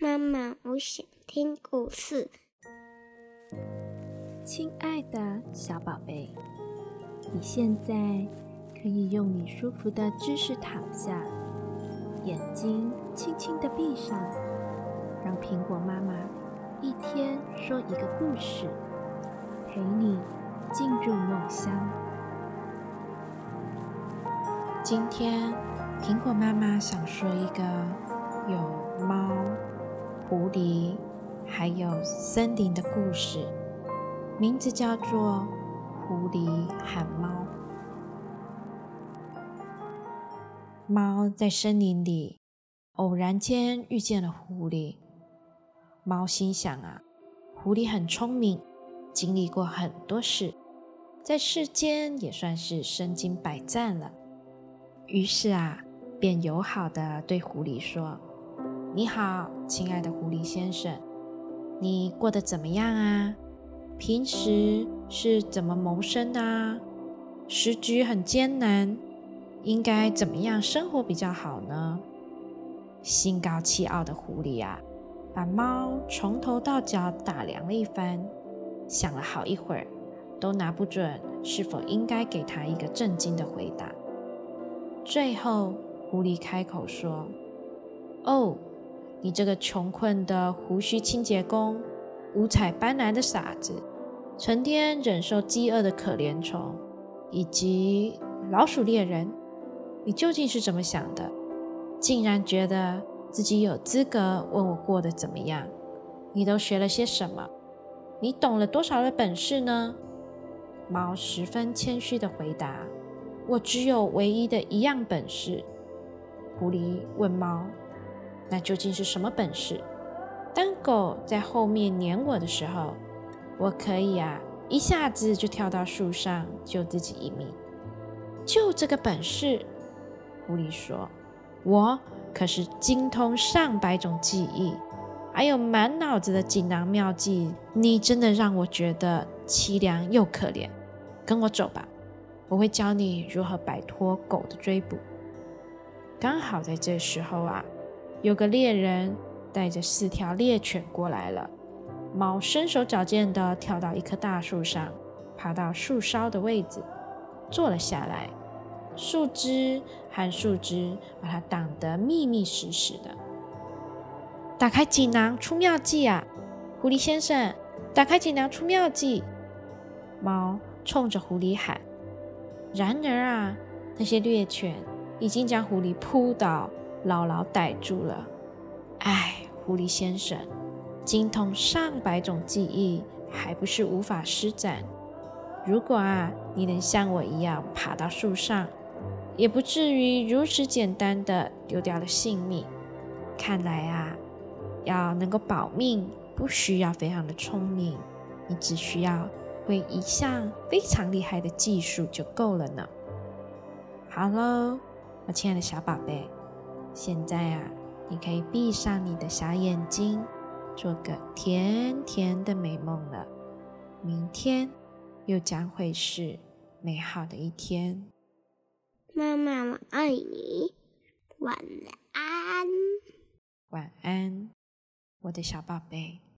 妈妈，我想听故事。亲爱的小宝贝，你现在可以用你舒服的姿势躺下，眼睛轻轻的闭上，让苹果妈妈一天说一个故事，陪你进入梦乡。今天，苹果妈妈想说一个有猫、狐狸还有森林的故事，名字叫做《狐狸喊猫》。猫在森林里偶然间遇见了狐狸，猫心想啊，狐狸很聪明，经历过很多事，在世间也算是身经百战了。于是啊，便友好的对狐狸说：“你好，亲爱的狐狸先生，你过得怎么样啊？平时是怎么谋生的啊？时局很艰难，应该怎么样生活比较好呢？”心高气傲的狐狸啊，把猫从头到脚打量了一番，想了好一会儿，都拿不准是否应该给他一个震惊的回答。最后，狐狸开口说：“哦，你这个穷困的胡须清洁工，五彩斑斓的傻子，成天忍受饥饿的可怜虫，以及老鼠猎人，你究竟是怎么想的？竟然觉得自己有资格问我过得怎么样？你都学了些什么？你懂了多少的本事呢？”猫十分谦虚的回答。我只有唯一的一样本事。狐狸问猫：“那究竟是什么本事？”当狗在后面撵我的时候，我可以啊，一下子就跳到树上救自己一命。就这个本事，狐狸说：“我可是精通上百种技艺，还有满脑子的锦囊妙计。你真的让我觉得凄凉又可怜。跟我走吧。”我会教你如何摆脱狗的追捕。刚好在这时候啊，有个猎人带着四条猎犬过来了。猫身手矫健地跳到一棵大树上，爬到树梢的位置，坐了下来。树枝和树枝把它挡得密密实实的。打开锦囊出妙计啊，狐狸先生！打开锦囊出妙计！猫冲着狐狸喊。然而啊，那些猎犬已经将狐狸扑倒，牢牢逮住了。唉，狐狸先生，精通上百种技艺，还不是无法施展。如果啊，你能像我一样爬到树上，也不至于如此简单的丢掉了性命。看来啊，要能够保命，不需要非常的聪明，你只需要。会一项非常厉害的技术就够了呢。好喽，我亲爱的小宝贝，现在啊，你可以闭上你的小眼睛，做个甜甜的美梦了。明天又将会是美好的一天。妈妈，我爱你。晚安。晚安，我的小宝贝。